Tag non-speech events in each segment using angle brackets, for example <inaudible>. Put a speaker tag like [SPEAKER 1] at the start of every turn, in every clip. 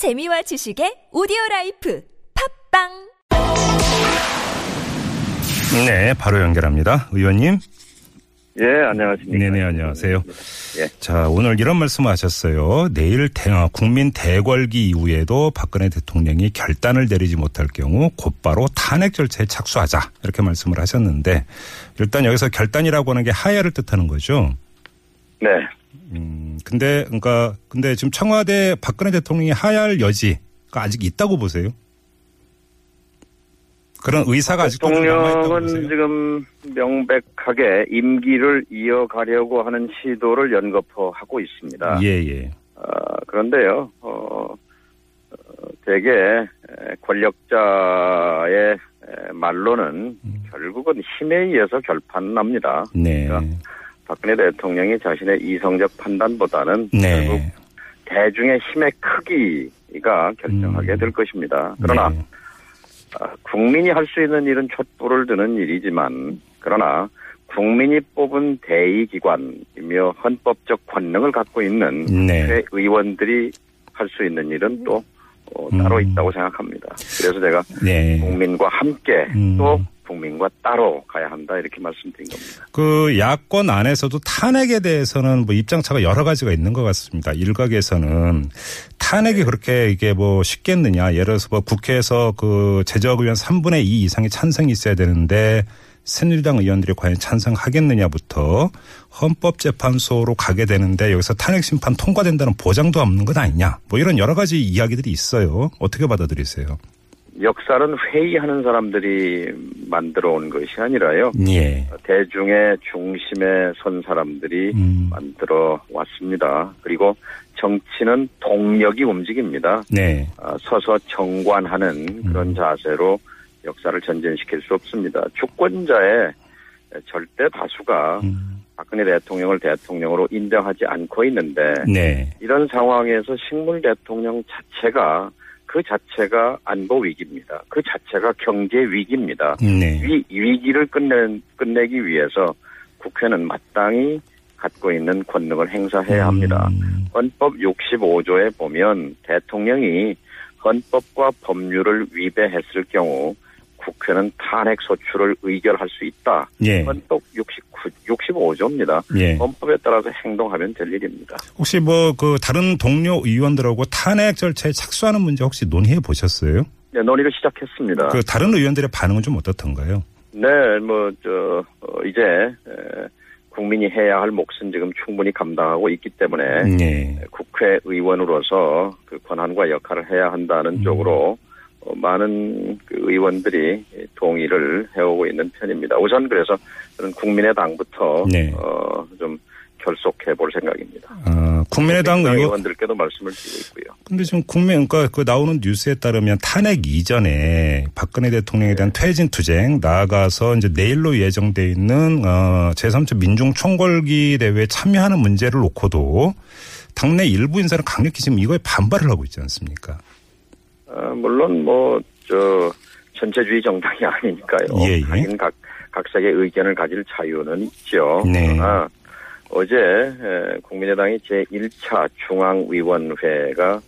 [SPEAKER 1] 재미와 지식의 오디오 라이프 팟빵
[SPEAKER 2] 네, 바로 연결합니다. 의원님.
[SPEAKER 3] 예, 안녕하십니까.
[SPEAKER 2] 네네, 안녕하세요.
[SPEAKER 3] 예.
[SPEAKER 2] 자, 오늘 이런 말씀 하셨어요. 내일 대, 어, 국민 총궐기 이후에도 박근혜 대통령이 결단을 내리지 못할 경우 곧바로 탄핵 절차에 착수하자. 이렇게 말씀을 하셨는데 일단 여기서 결단이라고 하는 게 하야를 뜻하는 거죠.
[SPEAKER 3] 네.
[SPEAKER 2] 음, 근데, 그러니까, 근데 지금 청와대 박근혜 대통령이 하야할 여지가 아직 있다고 보세요? 그런 의사가 아직도 남아있다고
[SPEAKER 3] 대통령은? 지금 명백하게 임기를 이어가려고 하는 시도를 연거푸 하고 있습니다.
[SPEAKER 2] 예, 예.
[SPEAKER 3] 어, 그런데요, 어, 에, 권력자의 에, 말로는
[SPEAKER 2] 음.
[SPEAKER 3] 결국은 힘에 의해서 결판 납니다.
[SPEAKER 2] 네.
[SPEAKER 3] 그러니까 박근혜 대통령이 자신의 이성적 판단보다는
[SPEAKER 2] 네.
[SPEAKER 3] 결국 대중의 힘의 크기가 결정하게
[SPEAKER 2] 음.
[SPEAKER 3] 될 것입니다. 그러나
[SPEAKER 2] 네.
[SPEAKER 3] 아, 국민이 할 수 있는 일은 촛불을 드는 일이지만 그러나 국민이 뽑은 대의기관이며 헌법적 권능을 갖고 있는
[SPEAKER 2] 네.
[SPEAKER 3] 의원들이 할 수 있는 일은 또 어, 따로
[SPEAKER 2] 음.
[SPEAKER 3] 있다고 생각합니다. 그래서 제가
[SPEAKER 2] 네.
[SPEAKER 3] 국민과 함께
[SPEAKER 2] 음.
[SPEAKER 3] 또 국민과 따로 가야 한다 이렇게 말씀드린 겁니다.
[SPEAKER 2] 그 야권 안에서도 탄핵에 대해서는 뭐 입장차가 여러 가지가 있는 것 같습니다. 일각에서는 탄핵이 그렇게 이게 뭐 쉽겠느냐. 예를 들어서 뭐 국회에서 그 제적 의원 3분의 2 이상의 찬성이 있어야 되는데 새누리당 의원들이 과연 찬성하겠느냐부터 헌법재판소로 가게 되는데 여기서 탄핵 심판 통과된다는 보장도 없는 것 아니냐. 뭐 이런 여러 가지 이야기들이 있어요. 어떻게 받아들이세요?
[SPEAKER 3] 역사는 회의하는 사람들이 만들어 온 것이 아니라요.
[SPEAKER 2] 예.
[SPEAKER 3] 대중의 중심에 선 사람들이
[SPEAKER 2] 음.
[SPEAKER 3] 만들어 왔습니다. 그리고 정치는 동력이 움직입니다.
[SPEAKER 2] 네.
[SPEAKER 3] 아, 서서 정관하는 그런 자세로 역사를 전진시킬 수 없습니다. 주권자의 절대 다수가
[SPEAKER 2] 음.
[SPEAKER 3] 박근혜 대통령을 대통령으로 인정하지 않고 있는데
[SPEAKER 2] 네.
[SPEAKER 3] 이런 상황에서 식물 대통령 자체가 그 자체가 안보 위기입니다. 그 자체가 경제 위기입니다.
[SPEAKER 2] 네.
[SPEAKER 3] 위, 위기를 끝내, 끝내기 위해서 국회는 마땅히 갖고 있는 권능을 행사해야 합니다.
[SPEAKER 2] 음.
[SPEAKER 3] 헌법 65조에 보면 대통령이 헌법과 법률을 위배했을 경우 국회는 탄핵 소추를 의결할 수 있다.
[SPEAKER 2] 예.
[SPEAKER 3] 헌법 69, 65조입니다.
[SPEAKER 2] 예.
[SPEAKER 3] 헌법에 따라서 행동하면 될 일입니다.
[SPEAKER 2] 혹시 뭐 그 다른 동료 의원들하고 탄핵 절차에 착수하는 문제 혹시 논의해 보셨어요?
[SPEAKER 3] 네, 논의를 시작했습니다.
[SPEAKER 2] 그 다른 의원들의 반응은 좀 어떻던가요?
[SPEAKER 3] 네, 뭐, 저, 어, 이제, 에, 국민이 해야 할 몫은 지금 충분히 감당하고 있기 때문에
[SPEAKER 2] 예.
[SPEAKER 3] 국회의원으로서 그 권한과 역할을 해야 한다는
[SPEAKER 2] 음.
[SPEAKER 3] 쪽으로 어, 많은 그 의원들이 동의를 해오고 있는 편입니다. 우선 그래서 저는 국민의당부터
[SPEAKER 2] 네.
[SPEAKER 3] 어, 좀 결속해 볼 생각입니다.
[SPEAKER 2] 어, 국민의당 의원
[SPEAKER 3] 의원들께도 말씀을 드리고 있고요.
[SPEAKER 2] 근데 지금 국민 그러니까 그 나오는 뉴스에 따르면 탄핵 이전에 박근혜 대통령에 대한 퇴진 투쟁 나아가서 이제 내일로 예정돼 있는 어 제3차 민중 총궐기 대회에 참여하는 문제를 놓고도 당내 일부 인사는 강력히 지금 이거에 반발을 하고 있지 않습니까?
[SPEAKER 3] 어, 물론 뭐 저 전체주의 정당이 <laughs> 아니니까요.
[SPEAKER 2] 예, 예.
[SPEAKER 3] 하긴 각 각색의 의견을 가질 자유는 있죠.
[SPEAKER 2] 네.
[SPEAKER 3] 그러나 어제 에, 국민의당이 제 1차 중앙위원회가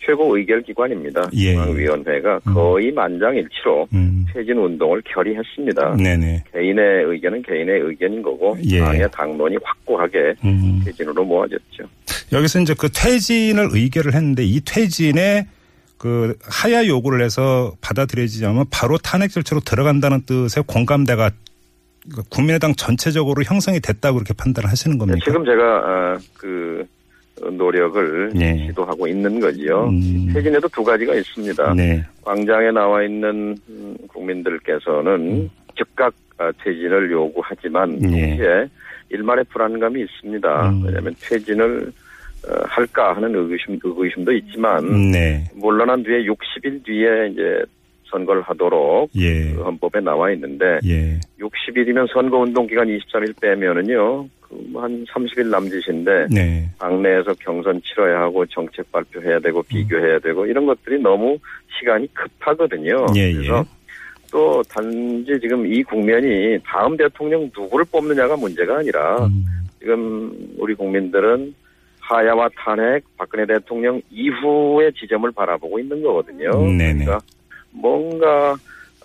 [SPEAKER 3] 최고 의결 기관입니다.
[SPEAKER 2] 예.
[SPEAKER 3] 중앙위원회가 거의 만장일치로
[SPEAKER 2] 음.
[SPEAKER 3] 퇴진 운동을 결의했습니다.
[SPEAKER 2] 네네.
[SPEAKER 3] 개인의 의견은 개인의 의견인 거고
[SPEAKER 2] 예.
[SPEAKER 3] 당의 당론이 확고하게
[SPEAKER 2] 음.
[SPEAKER 3] 퇴진으로 모아졌죠.
[SPEAKER 2] 여기서 이제 그 퇴진을 의결을 했는데 이 퇴진에 그 하야 요구를 해서 받아들여지지 않으면 바로 탄핵 절차로 들어간다는 뜻의 공감대가 그 국민의당 전체적으로 형성이 됐다고 그렇게 판단을 하시는 겁니까?
[SPEAKER 3] 네, 지금 제가 어, 그 노력을
[SPEAKER 2] 예.
[SPEAKER 3] 시도하고 있는 거지요.
[SPEAKER 2] 음.
[SPEAKER 3] 퇴진에도 두 가지가 있습니다.
[SPEAKER 2] 네.
[SPEAKER 3] 광장에 나와 있는 음, 국민들께서는 즉각 아, 퇴진을 요구하지만
[SPEAKER 2] 예.
[SPEAKER 3] 동시에 일말의 불안감이 있습니다.
[SPEAKER 2] 음.
[SPEAKER 3] 왜냐하면 퇴진을 어, 할까 하는 의구심, 의구심도 있지만
[SPEAKER 2] 네.
[SPEAKER 3] 물러난 뒤에 60일 뒤에 이제 선거를 하도록
[SPEAKER 2] 예.
[SPEAKER 3] 그 헌법에 나와 있는데
[SPEAKER 2] 예.
[SPEAKER 3] 60일이면 선거 운동 기간 23일 빼면은요 그한 30일 남짓인데
[SPEAKER 2] 네.
[SPEAKER 3] 당내에서 경선 치러야 하고 정책 발표해야 되고 비교해야 되고 이런 것들이 너무 시간이 급하거든요.
[SPEAKER 2] 예,
[SPEAKER 3] 그래서
[SPEAKER 2] 예.
[SPEAKER 3] 또 단지 지금 이 국면이 다음 대통령 누구를 뽑느냐가 문제가 아니라
[SPEAKER 2] 음.
[SPEAKER 3] 지금 우리 국민들은 하야와 탄핵, 박근혜 대통령 이후의 지점을 바라보고 있는 거거든요.
[SPEAKER 2] 네네.
[SPEAKER 3] 그러니까 뭔가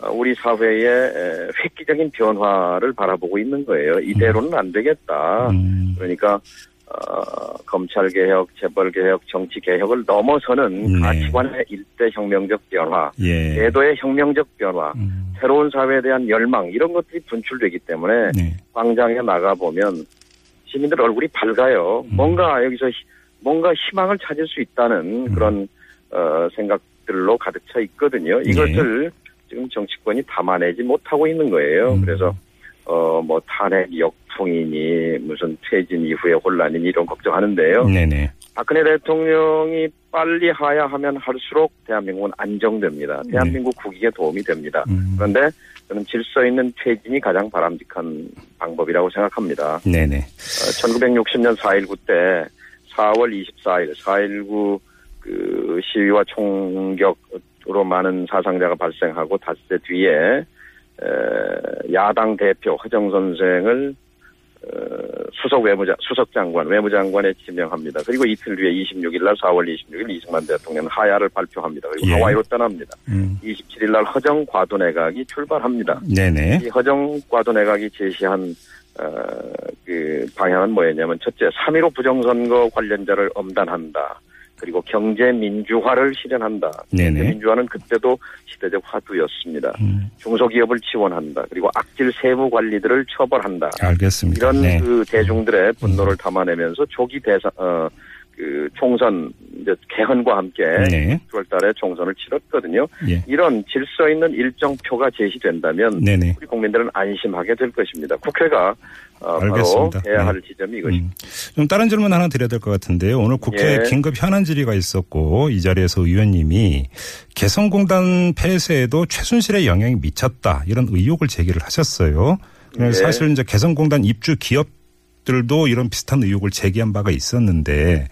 [SPEAKER 3] 어, 우리 사회의 에, 획기적인 변화를 바라보고 있는 거예요. 이대로는 안 되겠다.
[SPEAKER 2] 음,
[SPEAKER 3] 그러니까 어, 검찰 개혁, 재벌 개혁, 정치 개혁을 넘어서는
[SPEAKER 2] 네.
[SPEAKER 3] 가치관의 일대 혁명적 변화,
[SPEAKER 2] 예.
[SPEAKER 3] 제도의 혁명적 변화,
[SPEAKER 2] 음,
[SPEAKER 3] 새로운 사회에 대한 열망 이런 것들이 분출되기 때문에
[SPEAKER 2] 네.
[SPEAKER 3] 광장에 나가 보면 시민들 얼굴이 밝아요.
[SPEAKER 2] 음.
[SPEAKER 3] 뭔가 여기서 희- 뭔가 희망을 찾을 수 있다는
[SPEAKER 2] 음.
[SPEAKER 3] 그런 어, 생각들로 가득 차 있거든요.
[SPEAKER 2] 네.
[SPEAKER 3] 이것을 지금 정치권이 담아내지 못하고 있는 거예요.
[SPEAKER 2] 음.
[SPEAKER 3] 그래서 어 뭐 탄핵 역풍이니 무슨 퇴진 이후의 혼란이니 이런 걱정하는데요.
[SPEAKER 2] 네네.
[SPEAKER 3] 박근혜 대통령이 빨리 하야하면 할수록 대한민국은 안정됩니다.
[SPEAKER 2] 네.
[SPEAKER 3] 대한민국 국익에 도움이 됩니다.
[SPEAKER 2] 음,
[SPEAKER 3] 그런데 저는 질서 있는 퇴진이 가장 바람직한 방법이라고 생각합니다.
[SPEAKER 2] 네네.
[SPEAKER 3] 어, 1960년 4.19 때 4월 24일 4.19 그 시위와 총격으로 많은 사상자가 발생하고 닷새 뒤에 에, 야당 대표 허정 선생을 어, 수석 외무장 수석 장관 외무장관에 지명합니다. 그리고 이틀 뒤에 26일 날 4월 26일 이승만 대통령은 하야를 발표합니다. 그리고
[SPEAKER 2] 예.
[SPEAKER 3] 하와이로 떠납니다.
[SPEAKER 2] 음,
[SPEAKER 3] 27일 날 허정 과도 내각이 출발합니다.
[SPEAKER 2] 네네.
[SPEAKER 3] 이 허정 과도 내각이 제시한 어, 그 방향은 뭐였냐면 첫째 3.15 부정선거 관련자를 엄단한다. 그리고 경제 민주화를 실현한다.
[SPEAKER 2] 네네.
[SPEAKER 3] 민주화는 그때도 시대적 화두였습니다.
[SPEAKER 2] 음,
[SPEAKER 3] 중소기업을 지원한다. 그리고 악질 세무 관리들을 처벌한다.
[SPEAKER 2] 알겠습니다.
[SPEAKER 3] 이런
[SPEAKER 2] 네.
[SPEAKER 3] 그 대중들의 분노를 담아내면서 조기 대선 어, 그 총선 이제 개헌과 함께
[SPEAKER 2] 네.
[SPEAKER 3] 6월달에 총선을 치렀거든요.
[SPEAKER 2] 예.
[SPEAKER 3] 이런 질서 있는 일정표가 제시된다면
[SPEAKER 2] 네네.
[SPEAKER 3] 우리 국민들은 안심하게 될 것입니다. 국회가 어, 바로
[SPEAKER 2] 알겠습니다.
[SPEAKER 3] 해야
[SPEAKER 2] 네.
[SPEAKER 3] 할 지점이 이것입니다.
[SPEAKER 2] 음. 좀 다른 질문 하나 드려야 될 것 같은데요. 오늘 국회
[SPEAKER 3] 예.
[SPEAKER 2] 긴급 현안 질의가 있었고 이 자리에서 의원님이 개성공단 폐쇄에도 최순실의 영향이 미쳤다 이런 의혹을 제기를 하셨어요.
[SPEAKER 3] 예.
[SPEAKER 2] 사실 이제 개성공단 입주 기업 들도 이런 비슷한 의혹을 제기한 바가 있었는데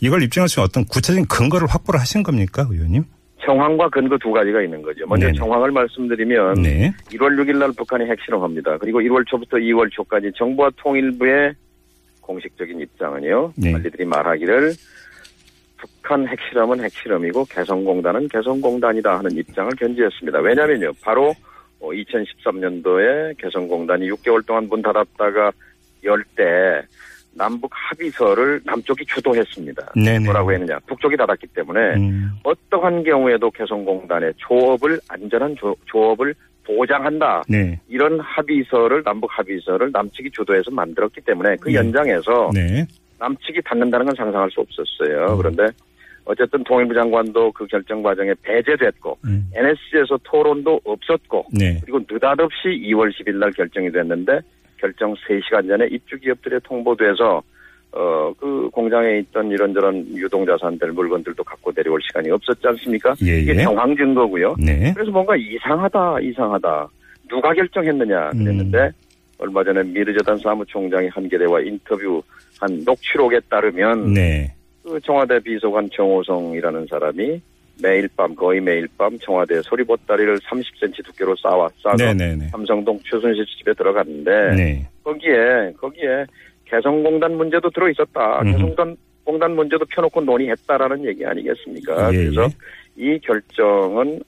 [SPEAKER 2] 이걸 입증할 수 있는 어떤 구체적인 근거를 확보를 하신 겁니까, 의원님?
[SPEAKER 3] 정황과 근거 두 가지가 있는 거죠. 먼저
[SPEAKER 2] 네네.
[SPEAKER 3] 정황을 말씀드리면
[SPEAKER 2] 네.
[SPEAKER 3] 1월 6일 날 북한이 핵실험합니다. 그리고 1월 초부터 2월 초까지 정부와 통일부의 공식적인 입장은요.
[SPEAKER 2] 네.
[SPEAKER 3] 관리들이 말하기를 북한 핵실험은 핵실험이고 개성공단은 개성공단이다 하는 입장을 견지했습니다. 왜냐면요. 바로 2013년도에 개성공단이 6개월 동안 문 닫았다가 열 때 남북 합의서를 남쪽이 주도했습니다.
[SPEAKER 2] 네네.
[SPEAKER 3] 뭐라고 했느냐. 북쪽이 닫았기 때문에
[SPEAKER 2] 음,
[SPEAKER 3] 어떠한 경우에도 개성공단의 조업을 안전한 조, 조업을 보장한다.
[SPEAKER 2] 네.
[SPEAKER 3] 이런 합의서를 남북 합의서를 남측이 주도해서 만들었기 때문에 그
[SPEAKER 2] 네.
[SPEAKER 3] 연장에서
[SPEAKER 2] 네.
[SPEAKER 3] 남측이 닫는다는 건 상상할 수 없었어요.
[SPEAKER 2] 음.
[SPEAKER 3] 그런데 어쨌든 통일부 장관도 그 결정 과정에 배제됐고
[SPEAKER 2] 음,
[SPEAKER 3] NSC에서 토론도 없었고
[SPEAKER 2] 네.
[SPEAKER 3] 그리고 느닷없이 2월 10일 날 결정이 됐는데 결정 3시간 전에 입주 기업들에 통보돼서 어 그 공장에 있던 이런저런 유동 자산들 물건들도 갖고 내려올 시간이 없었지 않습니까?
[SPEAKER 2] 예,
[SPEAKER 3] 이게
[SPEAKER 2] 예.
[SPEAKER 3] 정황 증거고요.
[SPEAKER 2] 네.
[SPEAKER 3] 그래서 뭔가 이상하다, 이상하다. 누가 결정했느냐 그랬는데
[SPEAKER 2] 음.
[SPEAKER 3] 얼마 전에 미르재단 사무총장이 한겨레와 인터뷰한 녹취록에 따르면
[SPEAKER 2] 네.
[SPEAKER 3] 그 청와대 비서관 정호성이라는 사람이 매일 밤 거의 매일 밤 청와대 소리보따리를 30cm 두께로 쌓아 쌓아서
[SPEAKER 2] 네네네.
[SPEAKER 3] 삼성동 최순실 집에 들어갔는데
[SPEAKER 2] 네.
[SPEAKER 3] 거기에 거기에 개성공단 문제도 들어 있었다. 개성공단 공단 문제도 펴놓고 논의했다라는 얘기 아니겠습니까?
[SPEAKER 2] 예,
[SPEAKER 3] 그래서
[SPEAKER 2] 예.
[SPEAKER 3] 이 결정은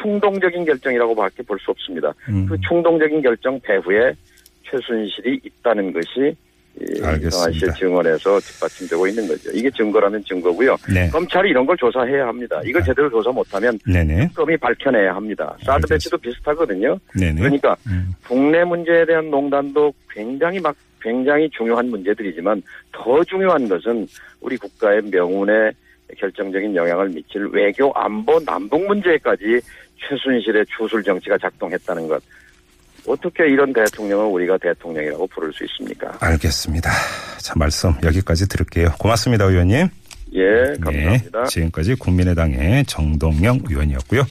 [SPEAKER 3] 충동적인 결정이라고 밖에 볼 수 없습니다.
[SPEAKER 2] 음.
[SPEAKER 3] 그 충동적인 결정 배후에 최순실이 있다는 것이 이
[SPEAKER 2] 알겠습니다.
[SPEAKER 3] 이성환 씨의 증언에서 뒷받침되고 있는 거죠. 이게 증거라면 증거고요.
[SPEAKER 2] 네.
[SPEAKER 3] 검찰이 이런 걸 조사해야 합니다. 이걸 제대로 조사 못하면
[SPEAKER 2] 네네.
[SPEAKER 3] 검이 밝혀내야 합니다. 사드
[SPEAKER 2] 알겠습니다.
[SPEAKER 3] 배치도 비슷하거든요.
[SPEAKER 2] 네네.
[SPEAKER 3] 그러니까
[SPEAKER 2] 음.
[SPEAKER 3] 국내 문제에 대한 농단도 굉장히 막 굉장히 중요한 문제들이지만 더 중요한 것은 우리 국가의 명운에 결정적인 영향을 미칠 외교 안보 남북 문제까지 최순실의 주술 정치가 작동했다는 것. 어떻게 이런 대통령을 우리가 대통령이라고 부를 수 있습니까?
[SPEAKER 2] 알겠습니다. 자, 말씀 여기까지 들을게요. 고맙습니다, 의원님.
[SPEAKER 3] 예, 감사합니다.
[SPEAKER 2] 네, 지금까지 국민의당의 정동영 의원이었고요.